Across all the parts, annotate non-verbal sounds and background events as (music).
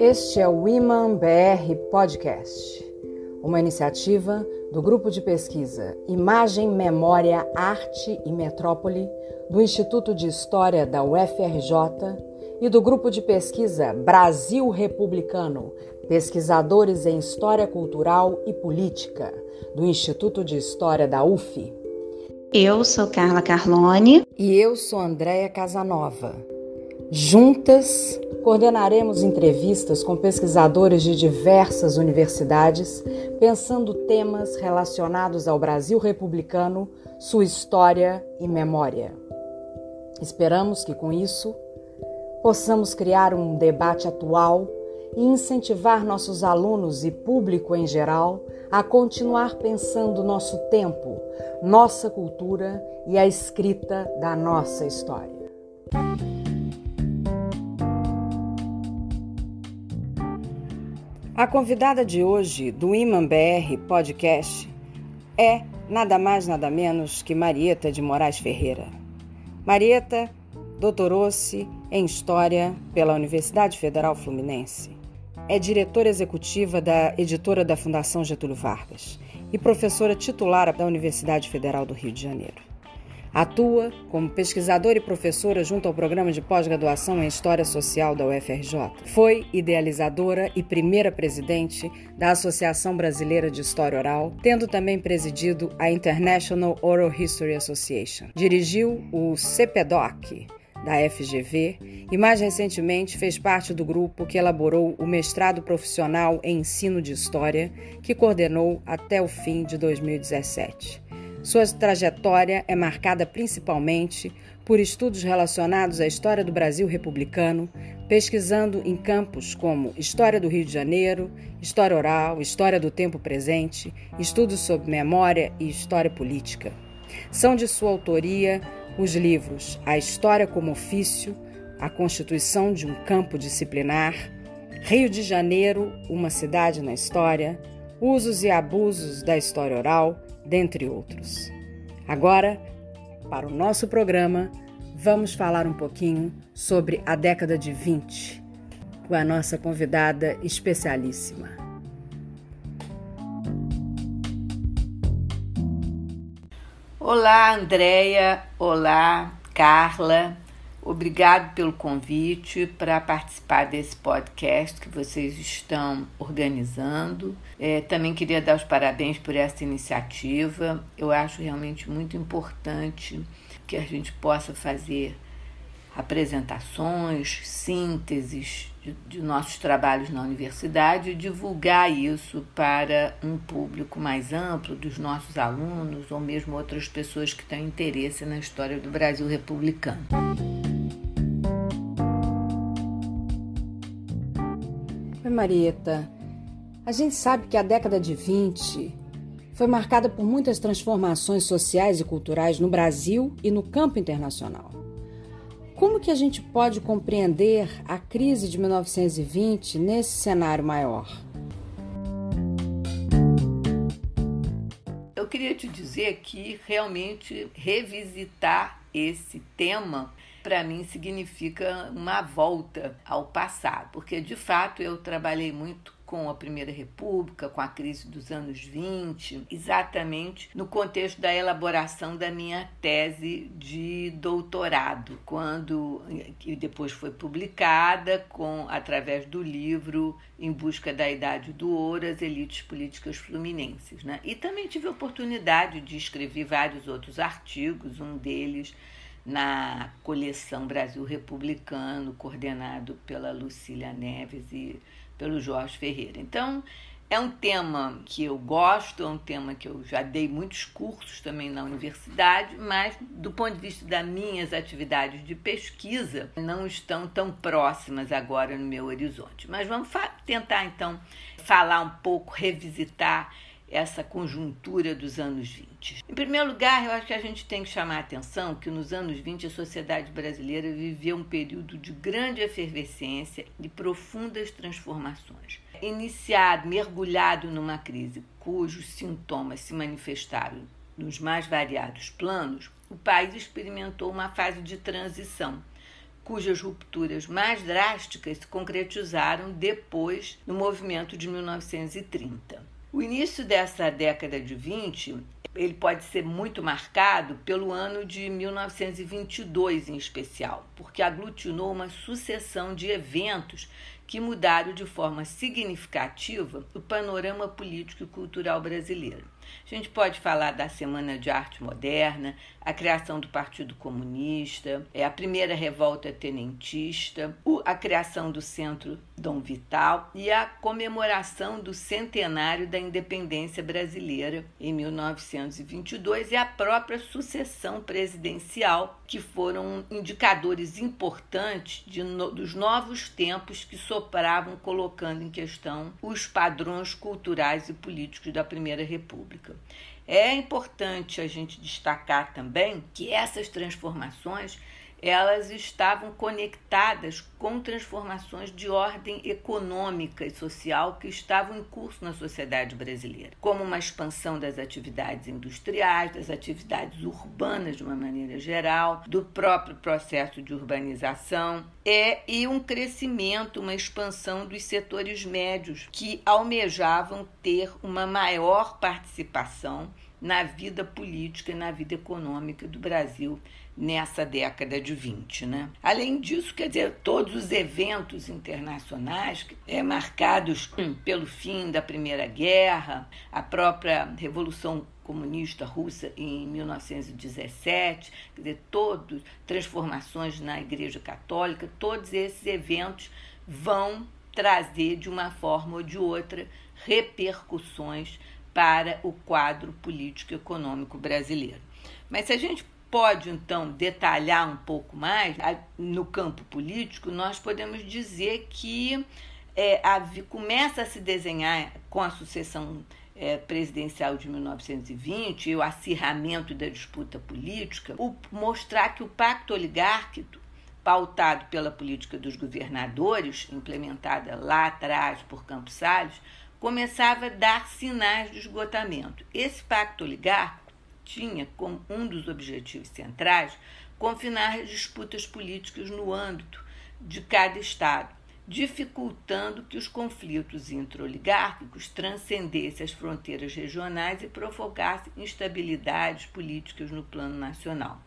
Este é o Women BR Podcast, uma iniciativa do grupo de pesquisa Imagem, Memória, Arte e Metrópole do Instituto de História da UFRJ e do grupo de pesquisa Brasil Republicano, pesquisadores em História Cultural e Política do Instituto de História da UF. Eu sou Carla Carlone. E eu sou Andréia Casanova. Juntas, coordenaremos entrevistas com pesquisadores de diversas universidades, pensando temas relacionados ao Brasil republicano, sua história e memória. Esperamos que, com isso, possamos criar um debate atual e incentivar nossos alunos e público em geral a continuar pensando nosso tempo, nossa cultura e a escrita da nossa história. A convidada de hoje do Iman BR Podcast é nada mais nada menos que Marieta de Moraes Ferreira. Marieta doutorou-se em História pela Universidade Federal Fluminense é diretora executiva da editora da Fundação Getúlio Vargas e professora titular da Universidade Federal do Rio de Janeiro. Atua como pesquisadora e professora junto ao programa de pós-graduação em História Social da UFRJ. Foi idealizadora e primeira presidente da Associação Brasileira de História Oral, tendo também presidido a International Oral History Association. Dirigiu o CPDOC, da FGV e, mais recentemente, fez parte do grupo que elaborou o mestrado profissional em ensino de história, que coordenou até o fim de 2017. Sua trajetória é marcada principalmente por estudos relacionados à história do Brasil republicano, pesquisando em campos como História do Rio de Janeiro, História Oral, História do Tempo Presente, estudos sobre memória e história política. São de sua autoria os livros A História como Ofício, A Constituição de um Campo Disciplinar, Rio de Janeiro, Uma Cidade na História, Usos e Abusos da História Oral, dentre outros. Agora, para o nosso programa, vamos falar um pouquinho sobre a década de 20 com a nossa convidada especialíssima. Olá, Andréia. Olá, Carla. Obrigado pelo convite para participar desse podcast que vocês estão organizando. É, também queria dar os parabéns por essa iniciativa. Eu acho realmente muito importante que a gente possa fazer apresentações, sínteses de, de, nossos trabalhos na universidade e divulgar isso para um público mais amplo, dos nossos alunos ou mesmo outras pessoas que têm interesse na história do Brasil republicano. Oi, Marieta. A gente sabe que a década de 20 foi marcada por muitas transformações sociais e culturais no Brasil e no campo internacional. Como que a gente pode compreender a crise de 1920 nesse cenário maior? Eu queria te dizer que realmente revisitar esse tema para mim significa uma volta ao passado, porque de fato eu trabalhei muito com a Primeira República, com a crise dos anos 20, exatamente no contexto da elaboração da minha tese de doutorado, quando que depois foi publicada com através do livro Em Busca da Idade do Ouro, as elites políticas fluminenses, né? E também tive a oportunidade de escrever vários outros artigos, um deles na coleção Brasil Republicano, coordenado pela Lucília Neves e pelo Jorge Ferreira. Então, é um tema que eu gosto, é um tema que eu já dei muitos cursos também na universidade, mas do ponto de vista das minhas atividades de pesquisa, não estão tão próximas agora no meu horizonte. Mas vamos tentar então falar um pouco, revisitar essa conjuntura dos anos 20. Em primeiro lugar, eu acho que a gente tem que chamar a atenção que nos anos 20 a sociedade brasileira viveu um período de grande efervescência e profundas transformações. Iniciado, mergulhado numa crise cujos sintomas se manifestaram nos mais variados planos, o país experimentou uma fase de transição cujas rupturas mais drásticas se concretizaram depois no movimento de 1930. O início dessa década de 20 ele pode ser muito marcado pelo ano de 1922 em especial, porque aglutinou uma sucessão de eventos que mudaram de forma significativa o panorama político e cultural brasileiro. A gente pode falar da Semana de Arte Moderna, a criação do Partido Comunista, é a primeira revolta tenentista, a criação do Centro Dom Vital e a comemoração do centenário da independência brasileira em 1922 e a própria sucessão presidencial, que foram indicadores importantes de, dos novos tempos que sopravam colocando em questão os padrões culturais e políticos da Primeira República. É importante a gente destacar também que essas transformações elas estavam conectadas com transformações de ordem econômica e social que estavam em curso na sociedade brasileira, como uma expansão das atividades industriais, das atividades urbanas de uma maneira geral, do próprio processo de urbanização, é, e um crescimento, uma expansão dos setores médios que almejavam ter uma maior participação na vida política e na vida econômica do Brasil nessa década de 20. Né? Além disso, quer dizer, todos os eventos internacionais é, marcados hum, pelo fim da Primeira Guerra, a própria Revolução Comunista Russa em 1917, quer dizer, todos, transformações na Igreja Católica, todos esses eventos vão trazer de uma forma ou de outra repercussões para o quadro político econômico brasileiro. Mas se a gente pode então detalhar um pouco mais no campo político, nós podemos dizer que é, a, começa a se desenhar com a sucessão é, presidencial de 1920 e o acirramento da disputa política, o, mostrar que o pacto oligárquico, pautado pela política dos governadores, implementada lá atrás por Campos Salles, começava a dar sinais de esgotamento. Esse pacto oligárquico tinha como um dos objetivos centrais confinar as disputas políticas no âmbito de cada Estado, dificultando que os conflitos intra-oligárquicos transcendessem as fronteiras regionais e provocassem instabilidades políticas no plano nacional.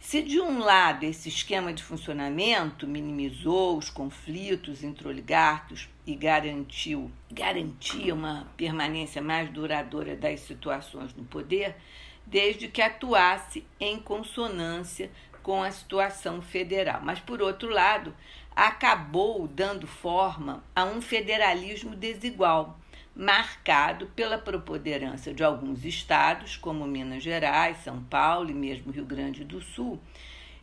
Se de um lado esse esquema de funcionamento minimizou os conflitos intra-oligárquicos e garantiu garantia uma permanência mais duradoura das situações no poder, desde que atuasse em consonância com a situação federal. Mas, por outro lado, acabou dando forma a um federalismo desigual, marcado pela preponderância de alguns estados, como Minas Gerais, São Paulo e mesmo Rio Grande do Sul,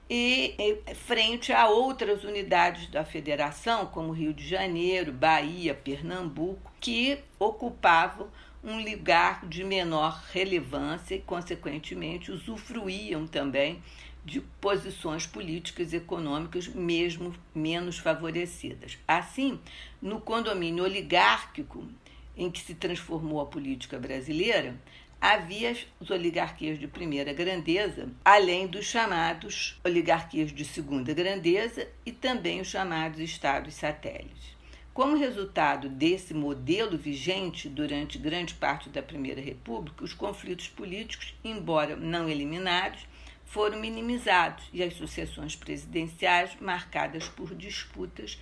e frente a outras unidades da federação, como Rio de Janeiro, Bahia, Pernambuco, que ocupavam um lugar de menor relevância e, consequentemente, usufruíam também de posições políticas e econômicas mesmo menos favorecidas. Assim, no condomínio oligárquico em que se transformou a política brasileira, havia as oligarquias de primeira grandeza, além dos chamados oligarquias de segunda grandeza e também os chamados estados satélites. Como resultado desse modelo vigente durante grande parte da Primeira República, os conflitos políticos, embora não eliminados, foram minimizados e as sucessões presidenciais marcadas por disputas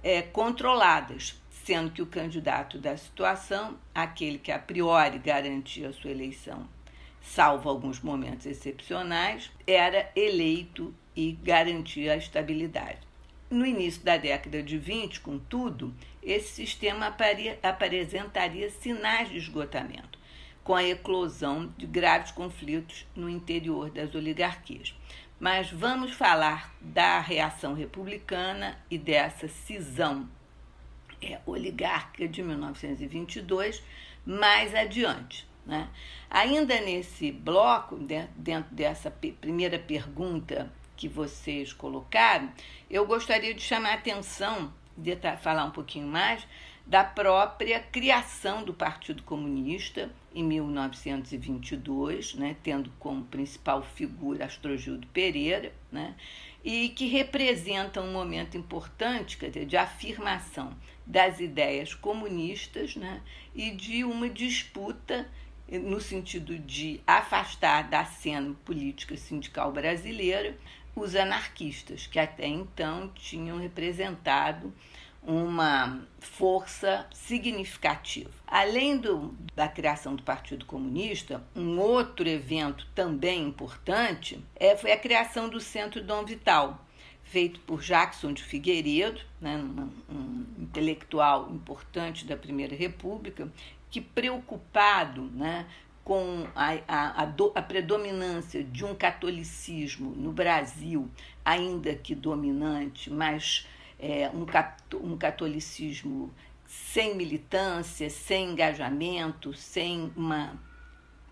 é, controladas, sendo que o candidato da situação, aquele que a priori garantia sua eleição, salvo alguns momentos excepcionais, era eleito e garantia a estabilidade. No início da década de 20, contudo, esse sistema apresentaria sinais de esgotamento, com a eclosão de graves conflitos no interior das oligarquias. Mas vamos falar da reação republicana e dessa cisão é, oligárquica de 1922 mais adiante. Né? Ainda nesse bloco, dentro dessa primeira pergunta que vocês colocaram, eu gostaria de chamar a atenção, de falar um pouquinho mais, da própria criação do Partido Comunista em 1922, né, tendo como principal figura Astrogildo Pereira, né, e que representam um momento importante quer dizer, de afirmação das ideias comunistas né, e de uma disputa no sentido de afastar da cena política sindical brasileira os anarquistas, que até então tinham representado uma força significativa. Além do, da criação do Partido Comunista, um outro evento também importante é, foi a criação do Centro Dom Vital, feito por Jackson de Figueiredo, né, um, um intelectual importante da Primeira República, que preocupado né, com a, a, a, do, a, predominância de um catolicismo no Brasil, ainda que dominante, mas é, um, um catolicismo sem militância, sem engajamento, sem uma,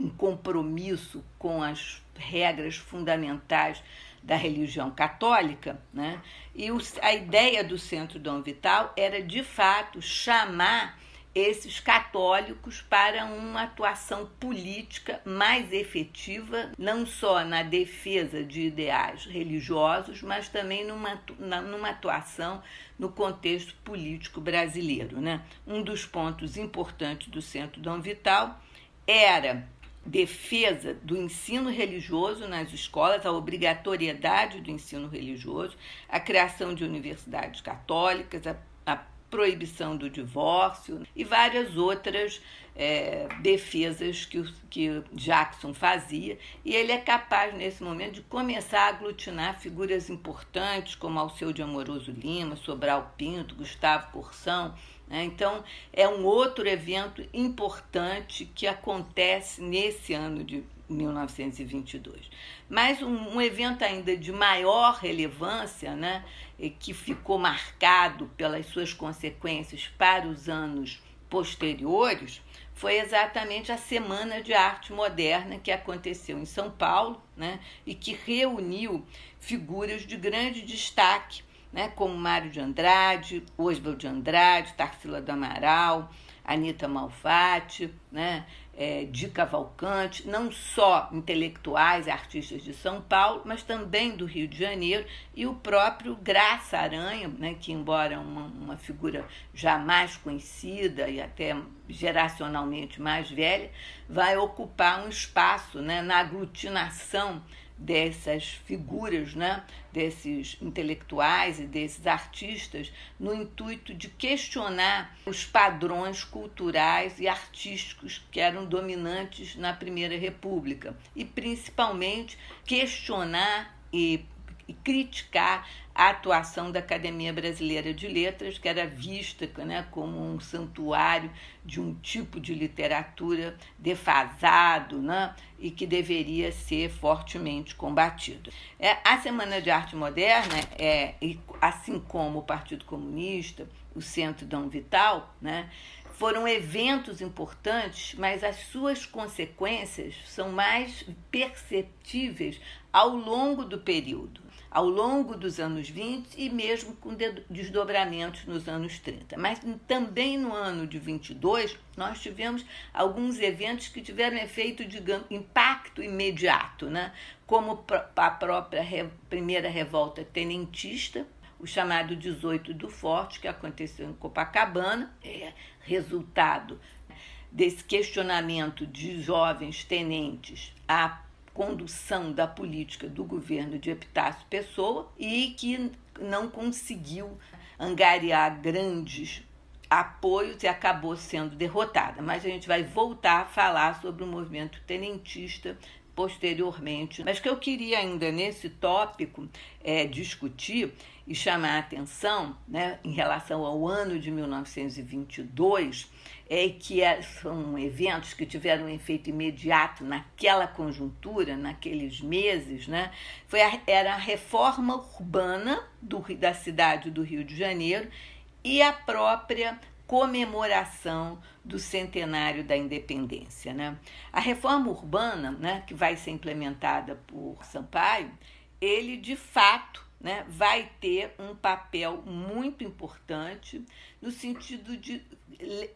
um compromisso com as regras fundamentais da religião católica, né? e os, a ideia do Centro Dom Vital era, de fato, chamar esses católicos para uma atuação política mais efetiva, não só na defesa de ideais religiosos, mas também numa, numa atuação no contexto político brasileiro. Né? Um dos pontos importantes do Centro Dom Vital era defesa do ensino religioso nas escolas, a obrigatoriedade do ensino religioso, a criação de universidades católicas, a, a proibição do divórcio e várias outras é, defesas que, que Jackson fazia. E ele é capaz, nesse momento, de começar a aglutinar figuras importantes como Alceu de Amoroso Lima, Sobral Pinto, Gustavo Corsão. Né? Então, é um outro evento importante que acontece nesse ano de 1922. Mas um, um, evento ainda de maior relevância, né, que ficou marcado pelas suas consequências para os anos posteriores, foi exatamente a Semana de Arte Moderna que aconteceu em São Paulo né, e que reuniu figuras de grande destaque, né, como Mário de Andrade, Oswald de Andrade, Tarsila do Amaral, Anita Malfatti, né, é, de Cavalcante, não só intelectuais artistas de São Paulo, mas também do Rio de Janeiro, e o próprio Graça Aranha, né, que, embora uma, uma figura já mais conhecida e até geracionalmente mais velha, vai ocupar um espaço né, na aglutinação dessas figuras, né, desses intelectuais e desses artistas, no intuito de questionar os padrões culturais e artísticos que eram dominantes na Primeira República. E principalmente questionar e e criticar a atuação da Academia Brasileira de Letras, que era vista né, como um santuário de um tipo de literatura defasado né, e que deveria ser fortemente combatido. É, a Semana de Arte Moderna, é, assim como o Partido Comunista, o Centro Dom Vital, né, foram eventos importantes, mas as suas consequências são mais perceptíveis ao longo do período ao longo dos anos 20 e mesmo com desdobramentos nos anos 30. Mas também no ano de 22, nós tivemos alguns eventos que tiveram efeito, digamos, impacto imediato, né? como a própria primeira revolta tenentista, o chamado 18 do Forte, que aconteceu em Copacabana, é resultado desse questionamento de jovens tenentes a condução da política do governo de Epitácio Pessoa e que não conseguiu angariar grandes apoios e acabou sendo derrotada. Mas a gente vai voltar a falar sobre o movimento tenentista posteriormente. Mas que eu queria ainda nesse tópico é, discutir e chamar a atenção né, em relação ao ano de 1922 é que é, são eventos que tiveram um efeito imediato naquela conjuntura, naqueles meses, né? Foi a, era a reforma urbana do, da cidade do Rio de Janeiro e a própria comemoração do centenário da independência. Né? A reforma urbana, né, que vai ser implementada por Sampaio, ele de fato né, vai ter um papel muito importante no sentido de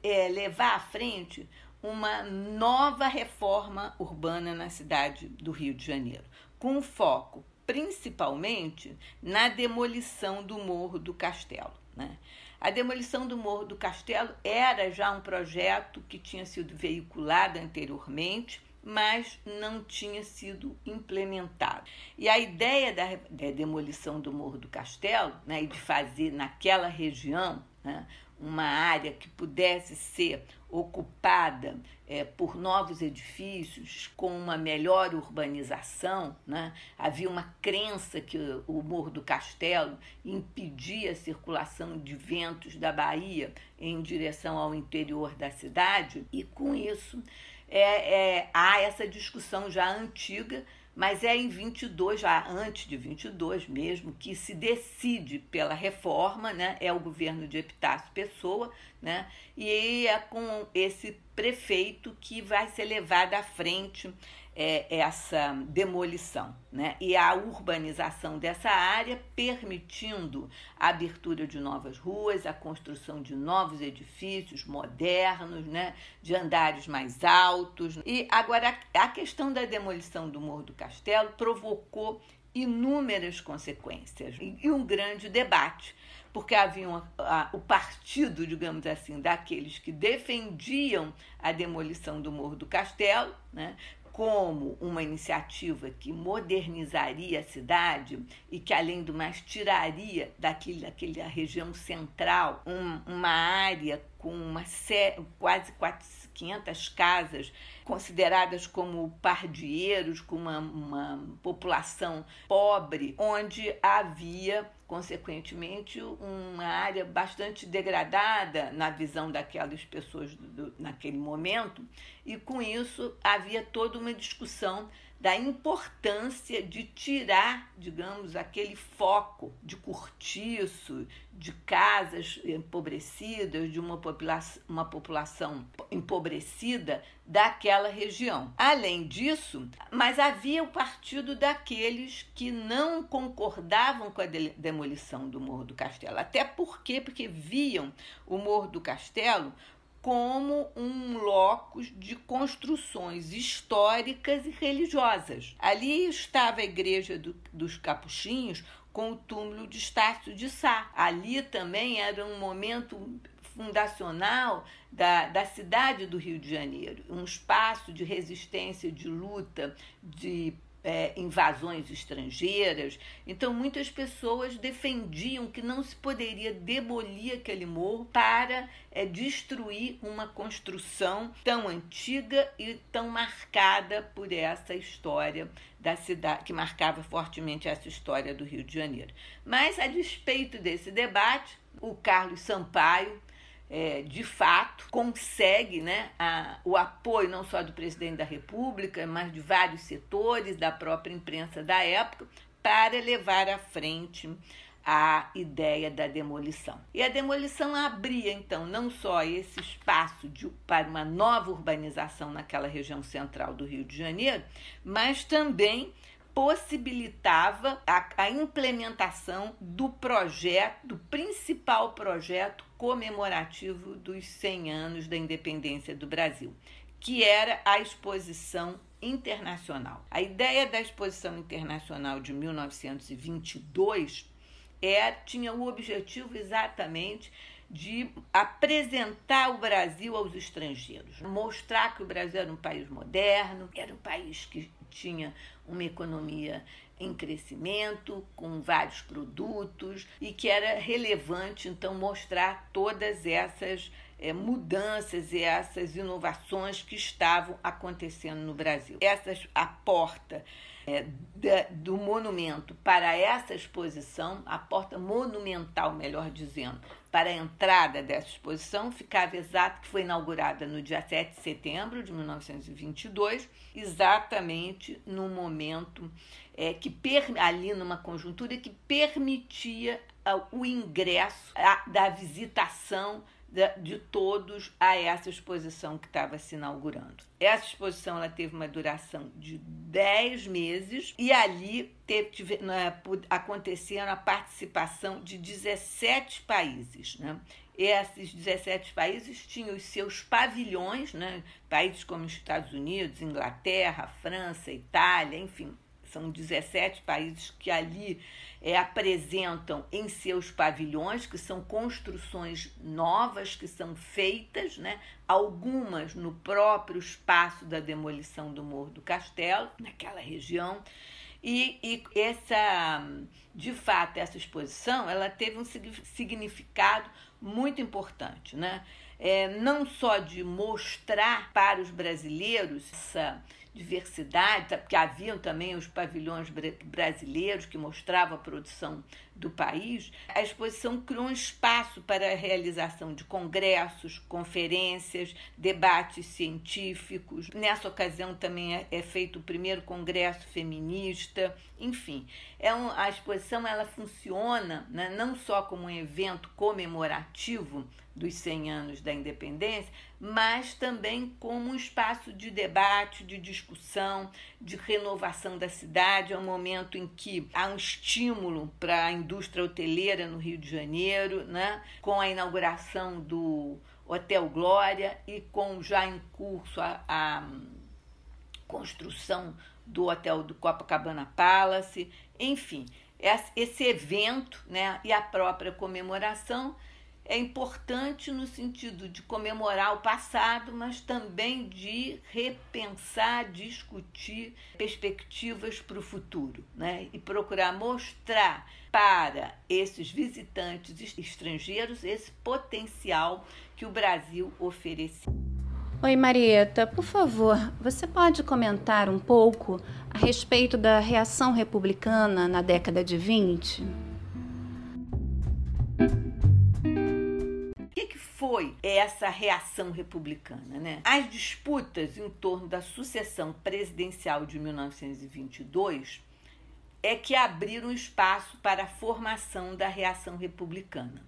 é, levar à frente uma nova reforma urbana na cidade do Rio de Janeiro, com foco principalmente na demolição do Morro do Castelo. Né? A demolição do Morro do Castelo era já um projeto que tinha sido veiculado anteriormente, mas não tinha sido implementado. E a ideia da, da demolição do Morro do Castelo né, e de fazer naquela região né, uma área que pudesse ser ocupada é, por novos edifícios, com uma melhor urbanização. Né? Havia uma crença que o Morro do Castelo impedia a circulação de ventos da Bahia em direção ao interior da cidade, e com isso é, é, há essa discussão já antiga mas é em 22, já antes de 22 mesmo, que se decide pela reforma, né? É o governo de Epitácio Pessoa, né? E é com esse prefeito que vai ser levado à frente é, essa demolição né? e a urbanização dessa área, permitindo a abertura de novas ruas, a construção de novos edifícios modernos, né? de andares mais altos. E agora, a questão da demolição do Morro do Castelo provocou inúmeras consequências e um grande debate porque havia a, o partido, digamos assim, daqueles que defendiam a demolição do Morro do Castelo, né, como uma iniciativa que modernizaria a cidade e que, além do mais, tiraria daquele, daquela região central um, uma área com uma quase 500 casas consideradas como pardieiros, com uma, uma população pobre, onde havia, consequentemente, uma área bastante degradada na visão daquelas pessoas do, do, naquele momento, e com isso havia toda uma discussão da importância de tirar, digamos, aquele foco de cortiço, de casas empobrecidas, de uma população, uma população empobrecida daquela região. Além disso, mas havia o partido daqueles que não concordavam com a demolição do Morro do Castelo. Até porque, porque viam o Morro do Castelo como um locus de construções históricas e religiosas. Ali estava a igreja do, dos Capuchinhos com o túmulo de Estácio de Sá. Ali também era um momento fundacional da, da cidade do Rio de Janeiro, um espaço de resistência, de luta, de é, invasões estrangeiras. Então, muitas pessoas defendiam que não se poderia demolir aquele morro para é, destruir uma construção tão antiga e tão marcada por essa história da cidade, que marcava fortemente essa história do Rio de Janeiro. Mas, a despeito desse debate, o Carlos Sampaio é, de fato, consegue né, a, o apoio não só do presidente da República, mas de vários setores da própria imprensa da época para levar à frente a ideia da demolição. E a demolição abria, então, não só esse espaço de, para uma nova urbanização naquela região central do Rio de Janeiro, mas também possibilitava a, a implementação do projeto, do principal projeto comemorativo dos 100 anos da independência do Brasil, que era a Exposição Internacional. A ideia da Exposição Internacional de 1922 é, tinha o objetivo exatamente de apresentar o Brasil aos estrangeiros, mostrar que o Brasil era um país moderno, era um país que tinha uma economia em crescimento, com vários produtos e que era relevante então mostrar todas essas é, mudanças e essas inovações que estavam acontecendo no Brasil. Essas a porta é, da, do monumento para essa exposição, a porta monumental, melhor dizendo, para a entrada dessa exposição, ficava exato que foi inaugurada no dia 7 de setembro de 1922, exatamente no momento é, que ali numa conjuntura que permitia o ingresso a, da visitação de todos a essa exposição que estava se inaugurando. Essa exposição ela teve uma duração de 10 meses e ali teve, teve né, acontecendo a participação de 17 países. Né? Esses 17 países tinham os seus pavilhões, né? países como os Estados Unidos, Inglaterra, França, Itália, enfim, São 17 países que ali é, apresentam em seus pavilhões, que são construções novas que são feitas, né? algumas no próprio espaço da demolição do Morro do Castelo, naquela região. E, e, essa, de fato, essa exposição, ela teve um significado muito importante, né? É, não só de mostrar para os brasileiros essa diversidade, porque haviam também os pavilhões brasileiros que mostravam a produção do país, a exposição criou um espaço para a realização de congressos, conferências, debates científicos. Nessa ocasião também é, é feito o primeiro congresso feminista, enfim. É um, a exposição ela funciona né, não só como um evento comemorativo dos 100 anos da independência, mas também como um espaço de debate, de discussão, de renovação da cidade. É um momento em que há um estímulo para a indústria hoteleira no Rio de Janeiro, né? com a inauguração do Hotel Glória e com já em curso a, a construção do Hotel do Copacabana Palace. Enfim, esse evento né, e a própria comemoração é importante no sentido de comemorar o passado, mas também de repensar, discutir perspectivas para o futuro, né? E procurar mostrar para esses visitantes estrangeiros esse potencial que o Brasil oferecia. Oi, Marieta, por favor, você pode comentar um pouco a respeito da reação republicana na década de 20? Foi essa reação republicana, né? As disputas em torno da sucessão presidencial de 1922 é que abriram espaço para a formação da reação republicana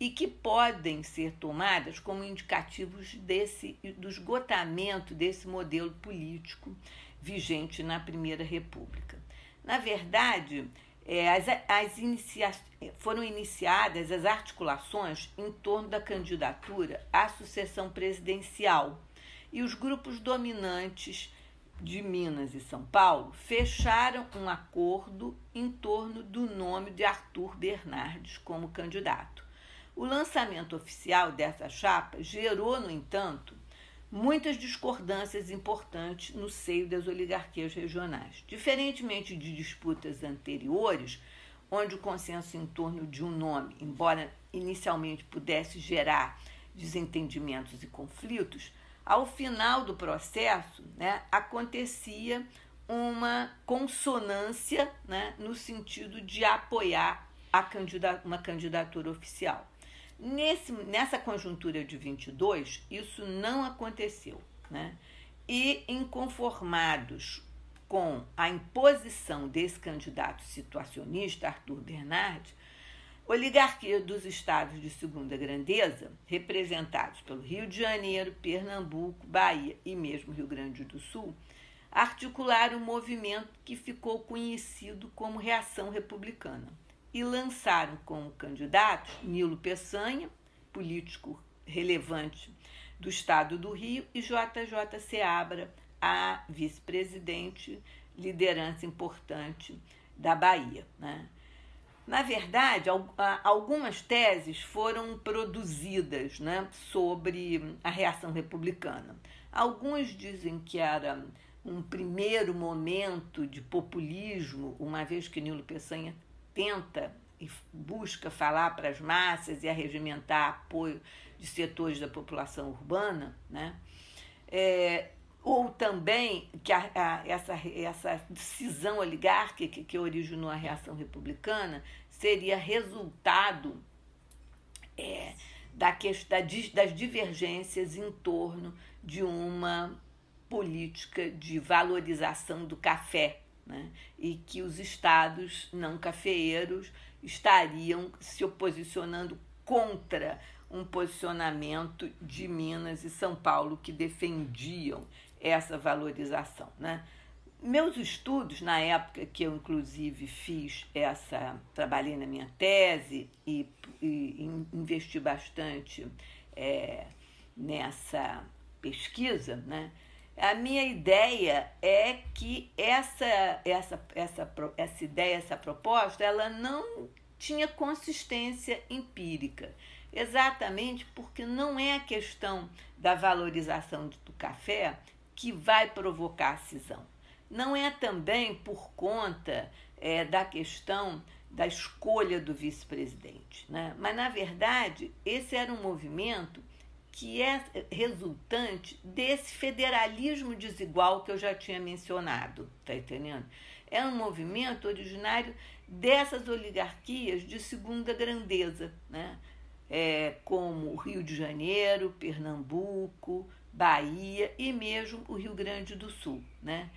e que podem ser tomadas como indicativos desse do esgotamento desse modelo político vigente na Primeira República. Na verdade, é, as, as inicia foram iniciadas as articulações em torno da candidatura à sucessão presidencial e os grupos dominantes de Minas e São Paulo fecharam um acordo em torno do nome de Arthur Bernardes como candidato. O lançamento oficial dessa chapa gerou, no entanto, muitas discordâncias importantes no seio das oligarquias regionais. Diferentemente de disputas anteriores, onde o consenso em torno de um nome, embora inicialmente pudesse gerar desentendimentos e conflitos, ao final do processo né, acontecia uma consonância né, no sentido de apoiar uma candidatura oficial. Nesse, nessa conjuntura de 22, isso não aconteceu. Né? E inconformados com a imposição desse candidato situacionista, Arthur Bernardi, oligarquia dos estados de segunda grandeza, representados pelo Rio de Janeiro, Pernambuco, Bahia e mesmo Rio Grande do Sul, articularam um movimento que ficou conhecido como Reação Republicana e lançaram como candidatos Nilo Peçanha, político relevante do estado do Rio, e JJ Seabra, a vice-presidente, liderança importante da Bahia. Né? Na verdade, algumas teses foram produzidas né, sobre a reação republicana. Alguns dizem que era um primeiro momento de populismo, uma vez que Nilo Peçanha tenta e busca falar para as massas e arregimentar apoio de setores da população urbana, né? É, ou também que a, a, essa, essa decisão oligárquica que originou a reação republicana seria resultado é, da, das divergências em torno de uma política de valorização do café né? e que os estados não cafeeiros estariam se posicionando contra um posicionamento de Minas e São Paulo que defendiam essa valorização. Né? Meus estudos, na época que eu inclusive fiz essa, trabalhei na minha tese e, e investi bastante é, nessa pesquisa, né? A minha ideia é que essa, essa, essa, essa ideia, essa proposta, ela não tinha consistência empírica. Exatamente porque não é a questão da valorização do café que vai provocar a cisão. Não é também por conta é, da questão da escolha do vice-presidente. Né? Mas, na verdade, esse era um movimento que é resultante desse federalismo desigual que eu já tinha mencionado, tá entendendo? É um movimento originário dessas oligarquias de segunda grandeza, né? É, como o Rio de Janeiro, Pernambuco, Bahia e mesmo o Rio Grande do Sul, né?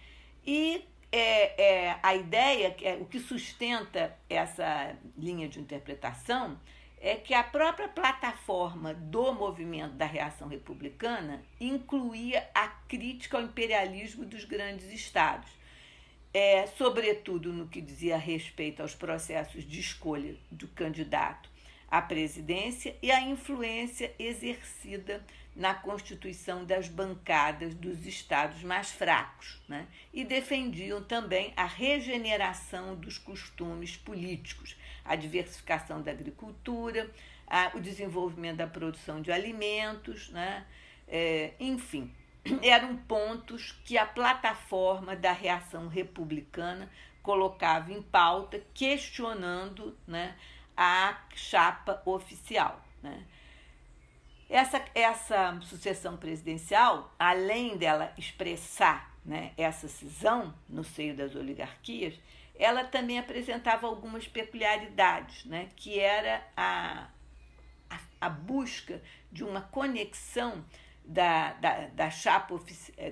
E é, é, a ideia, é, o que sustenta essa linha de interpretação, é que a própria plataforma do movimento da reação republicana incluía a crítica ao imperialismo dos grandes estados, é, sobretudo no que dizia respeito aos processos de escolha do candidato à presidência e à influência exercida na constituição das bancadas dos estados mais fracos, né? e defendiam também a regeneração dos costumes políticos, a diversificação da agricultura, a, o desenvolvimento da produção de alimentos, né? É, enfim, (clears throat) eram pontos que a plataforma da reação republicana colocava em pauta, questionando né, a chapa oficial. Né? Essa, essa sucessão presidencial, além dela expressar né, essa cisão no seio das oligarquias, ela também apresentava algumas peculiaridades, né, que era a, a, a busca de uma conexão da, da, da chapa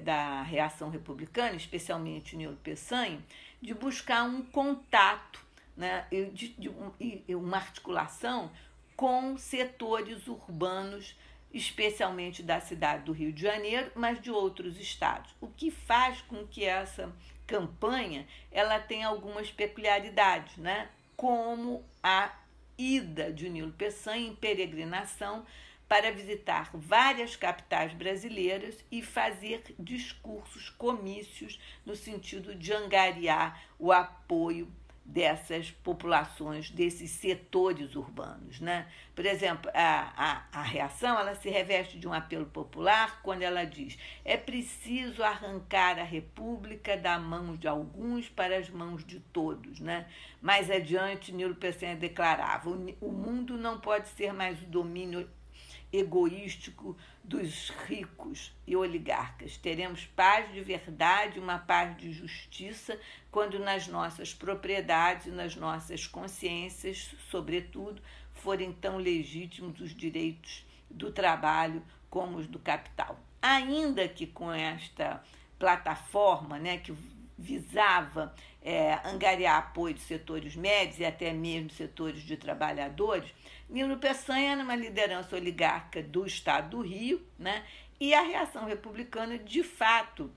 da reação republicana, especialmente Nilo Peçanha, de buscar um contato né, de, de, um, uma articulação com setores urbanos, especialmente da cidade do Rio de Janeiro, mas de outros estados. O que faz com que essa campanha ela tenha algumas peculiaridades, né? como a ida de Nilo Peçanha em peregrinação para visitar várias capitais brasileiras e fazer discursos, comícios, no sentido de angariar o apoio dessas populações, desses setores urbanos. Né? Por exemplo, a, a, a reação ela se reveste de um apelo popular quando ela diz é preciso arrancar a república da mão de alguns para as mãos de todos. Né? Mais adiante, Nilo Peçanha declarava o, o mundo não pode ser mais o domínio egoístico dos ricos e oligarcas. Teremos paz de verdade, uma paz de justiça, quando nas nossas propriedades e nas nossas consciências, sobretudo, forem tão legítimos os direitos do trabalho como os do capital. Ainda que com esta plataforma, né, que visava é, angariar apoio de setores médios e até mesmo setores de trabalhadores, Nilo Peçanha era uma liderança oligarca do estado do Rio, né? e a reação republicana, de fato,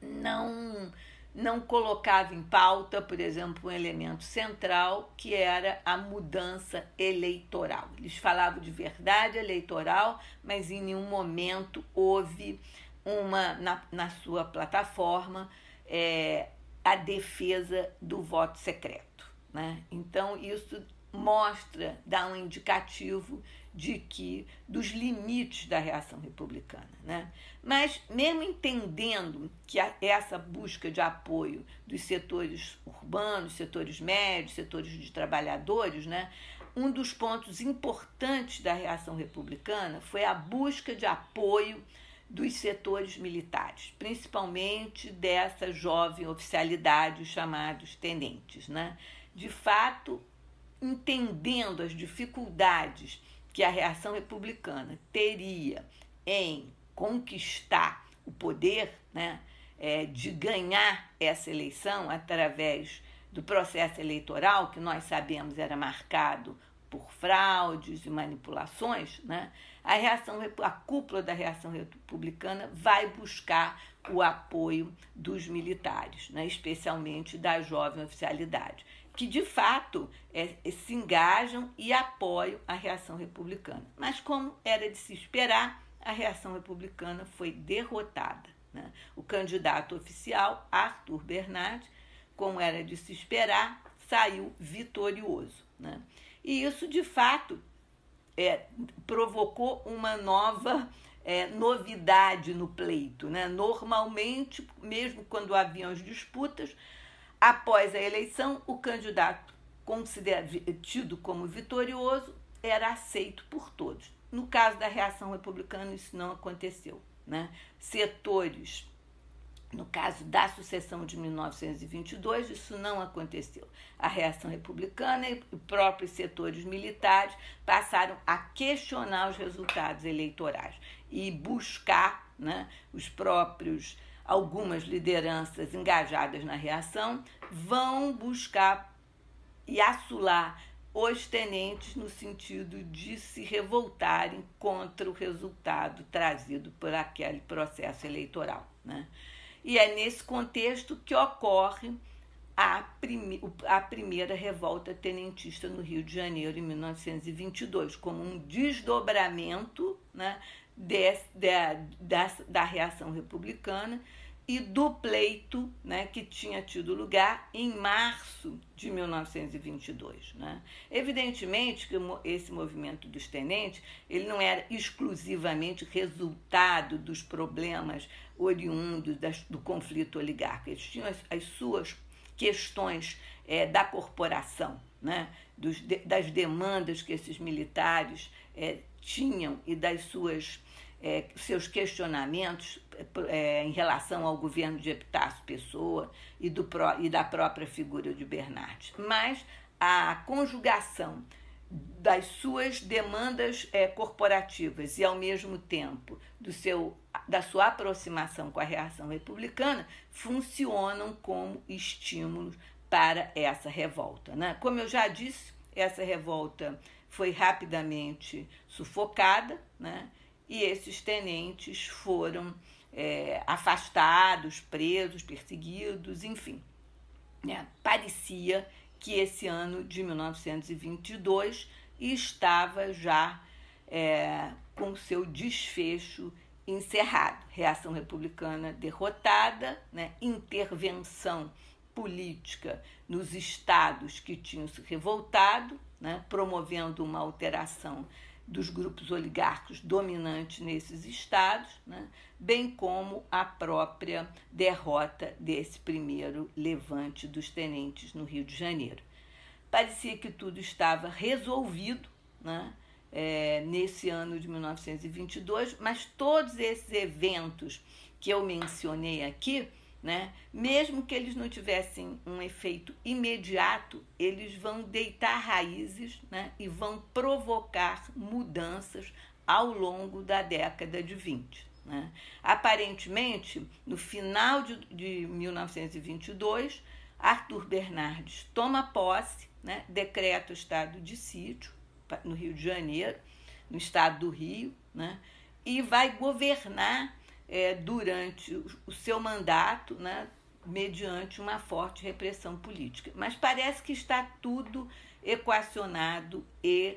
não, não colocava em pauta, por exemplo, um elemento central, que era a mudança eleitoral. Eles falavam de verdade eleitoral, mas em nenhum momento houve uma, na, na sua plataforma, é, a defesa do voto secreto. Né? Então, isso mostra, dá um indicativo de que dos limites da reação republicana, né? Mas mesmo entendendo que essa busca de apoio dos setores urbanos, setores médios, setores de trabalhadores, né? Um dos pontos importantes da reação republicana foi a busca de apoio dos setores militares, principalmente dessa jovem oficialidade, os chamados tenentes. Né? De fato, entendendo as dificuldades que a reação republicana teria em conquistar o poder, né, é, de ganhar essa eleição através do processo eleitoral, que nós sabemos era marcado por fraudes e manipulações, né, a reação a cúpula da reação republicana vai buscar o apoio dos militares, né, especialmente da jovem oficialidade, que de fato é, é, se engajam e apoiam a reação republicana. Mas como era de se esperar, a reação republicana foi derrotada. Né? O candidato oficial, Arthur Bernard, como era de se esperar, saiu vitorioso. Né? E isso, de fato, é, provocou uma nova é, novidade no pleito. Né? Normalmente, mesmo quando haviam as disputas, após a eleição, o candidato tido como vitorioso era aceito por todos. No caso da reação republicana, isso não aconteceu. Né? Setores no caso da sucessão de 1922, isso não aconteceu. A reação republicana e próprios setores militares passaram a questionar os resultados eleitorais e buscar né, os próprios, algumas lideranças engajadas na reação, vão buscar e assular os tenentes no sentido de se revoltarem contra o resultado trazido por aquele processo eleitoral. Né? E é nesse contexto que ocorre a, prime a primeira revolta tenentista no Rio de Janeiro, em 1922, como um desdobramento né, de, de, da, da reação republicana e do pleito né, que tinha tido lugar em março de 1922. Né? Evidentemente que esse movimento dos tenentes ele não era exclusivamente resultado dos problemas oriundos das, do conflito oligárquico. Eles tinham as, as suas questões é, da corporação, né? Dos, de, das demandas que esses militares é, tinham e das suas é, seus questionamentos é, em relação ao governo de Epitácio Pessoa e, do, e da própria figura de Bernard. Mas a conjugação das suas demandas é, corporativas e, ao mesmo tempo, do seu, da sua aproximação com a reação republicana, funcionam como estímulos para essa revolta. Né? Como eu já disse, essa revolta foi rapidamente sufocada, né? e esses tenentes foram é, afastados, presos, perseguidos, enfim. Né? Parecia que esse ano de 1922 estava já é, com seu desfecho encerrado. Reação republicana derrotada, né? intervenção política nos estados que tinham se revoltado, né? promovendo uma alteração dos grupos oligárquicos dominantes nesses estados, né, bem como a própria derrota desse primeiro levante dos tenentes no Rio de Janeiro. Parecia que tudo estava resolvido né, é, nesse ano de 1922, mas todos esses eventos que eu mencionei aqui né? Mesmo que eles não tivessem um efeito imediato, eles vão deitar raízes né? e vão provocar mudanças ao longo da década de 20. Né? Aparentemente, no final de, de 1922, Arthur Bernardes toma posse, né? decreta o estado de sítio no Rio de Janeiro, no estado do Rio, né? e vai governar é, durante o seu mandato, né, mediante uma forte repressão política. Mas parece que está tudo equacionado e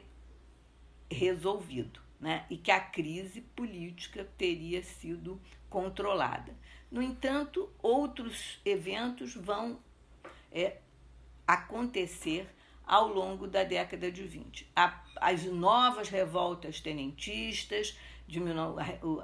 resolvido, né, e que a crise política teria sido controlada. No entanto, outros eventos vão é, acontecer ao longo da década de 20. As novas revoltas tenentistas, de,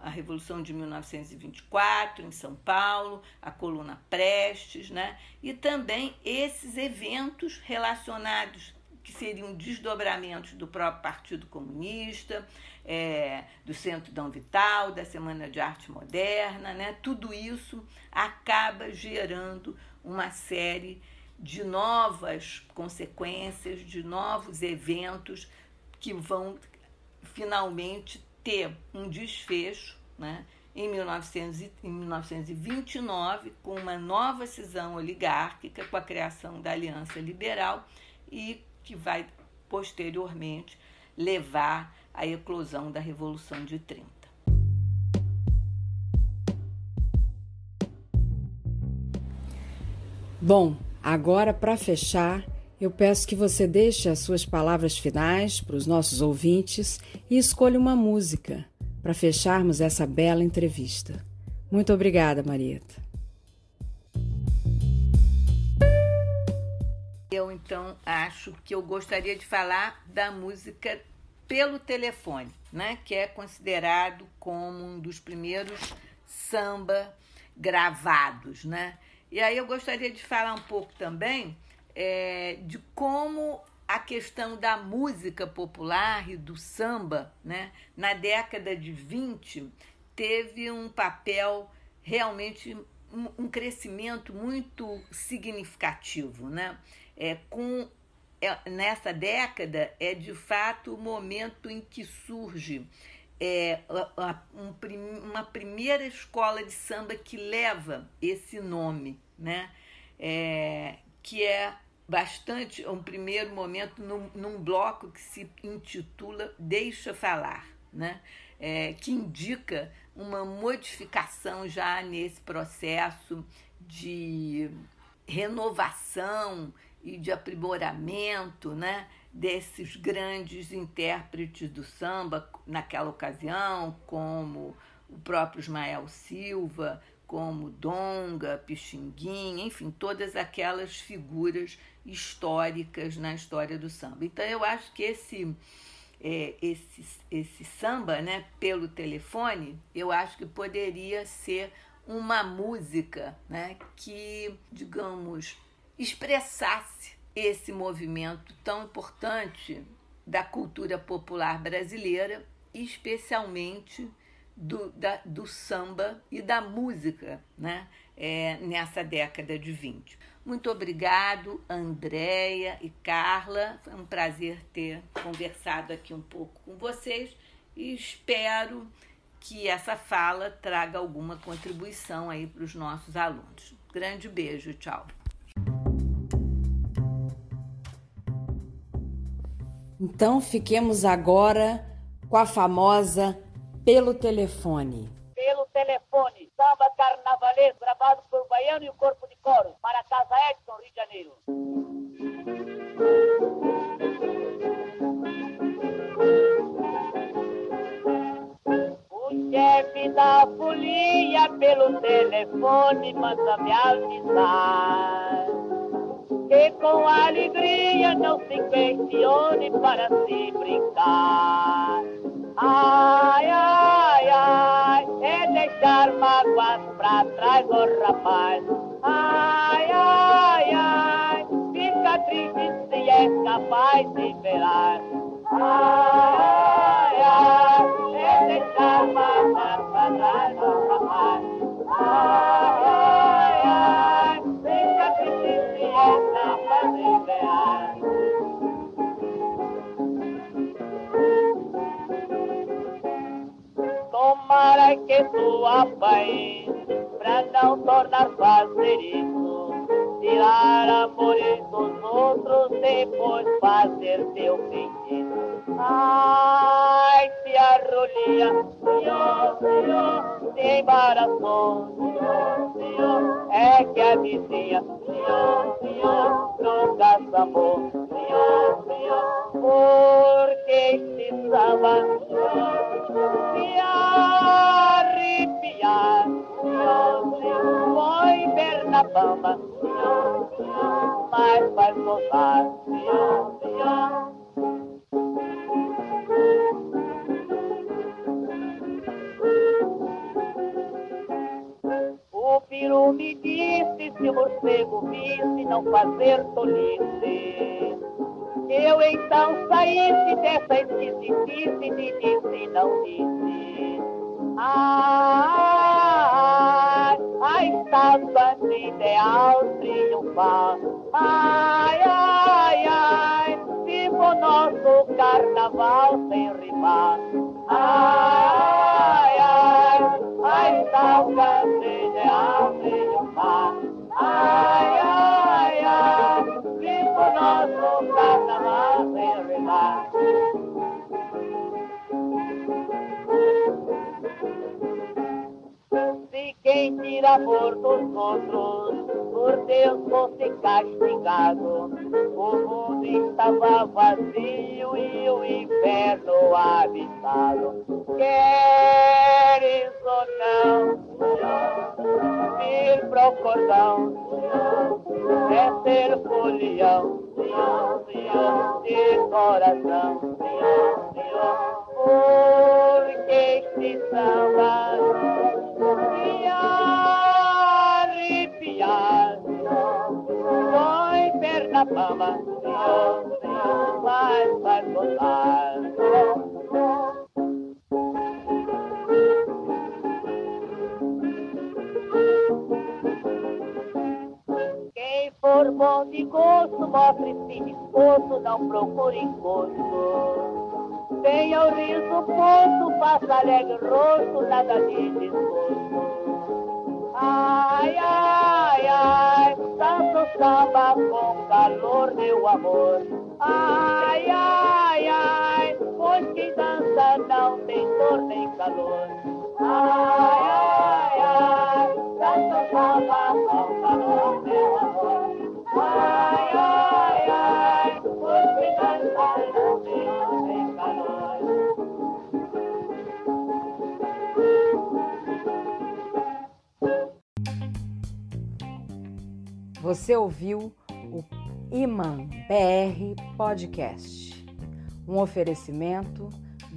a Revolução de 1924 em São Paulo, a Coluna Prestes, né? e também esses eventos relacionados que seriam desdobramentos do próprio Partido Comunista, é, do Centro Dom Vital, da Semana de Arte Moderna, né? tudo isso acaba gerando uma série de novas consequências, de novos eventos que vão finalmente ter um desfecho né, em, 1900, em 1929, com uma nova cisão oligárquica, com a criação da Aliança Liberal e que vai posteriormente levar à eclosão da Revolução de 30. Bom, agora para fechar, eu peço que você deixe as suas palavras finais para os nossos ouvintes e escolha uma música para fecharmos essa bela entrevista. Muito obrigada, Marieta. Eu então acho que eu gostaria de falar da música pelo telefone, né, que é considerado como um dos primeiros samba gravados, né? E aí eu gostaria de falar um pouco também é, de como a questão da música popular e do samba, né, na década de 20, teve um papel realmente um, crescimento muito significativo, né? É, com é, nessa década é de fato o momento em que surge é, um, uma primeira escola de samba que leva esse nome, né? É, que é bastante um primeiro momento num, num bloco que se intitula Deixa Falar, né? É, que indica uma modificação já nesse processo de renovação e de aprimoramento né, desses grandes intérpretes do samba naquela ocasião, como o próprio Ismael Silva, como Donga, Pixinguinha, enfim, todas aquelas figuras históricas na história do samba. Então eu acho que esse é, esse, esse samba, né, pelo telefone, eu acho que poderia ser uma música, né, que, digamos, expressasse esse movimento tão importante da cultura popular brasileira, especialmente do, da, do samba e da música né, é, nessa década de 20. Muito obrigado, Andréia e Carla. Foi um prazer ter conversado aqui um pouco com vocês e espero que essa fala traga alguma contribuição aí para os nossos alunos. Grande beijo, tchau. Então fiquemos agora com a famosa pelo telefone. Pelo telefone, samba carnavalesco gravado por Baiano e o Corpo de Coro, para a Casa Edson, Rio de Janeiro. O chefe da folia pelo telefone manda me avisar que com alegria não se questione para se brincar. Ai, ai, ai, é deixar mágoas pra trás, ô oh, rapaz. Ai, ai, ai, fica triste se é capaz de velar. O peru me disse se morcego visse não fazer tolice. Eu então saísse dessa esquisitice de disse não disse. Ai, ai, estava no ideal triunfar. Ai, ai, ai, viva o nosso carnaval sem rimar. Ai, amor dos outros, por Deus fosse castigado. O mundo estava vazio e o inferno habitado. Queres ou não, vir pro cordão, é ter folião, de coração. Senhor, mas faz gostar, senhor. for bom de gosto, mostre-se disposto, não procure encosto. Tenha o riso posto, faça alegre rosto, nada de desgosto. Ai, ai, ai, tanto samba com calor, meu amor. Ai, ai, ai, pois quem dança não tem dor nem calor. Ai, ai, ai, samba com calor, meu amor. Ai, ai, ai, pois quem dança não tem dor nem calor. Você ouviu Iman BR Podcast, um oferecimento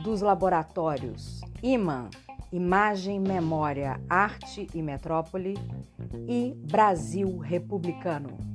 dos laboratórios Iman Imagem, Memória, Arte e Metrópole e Brasil Republicano.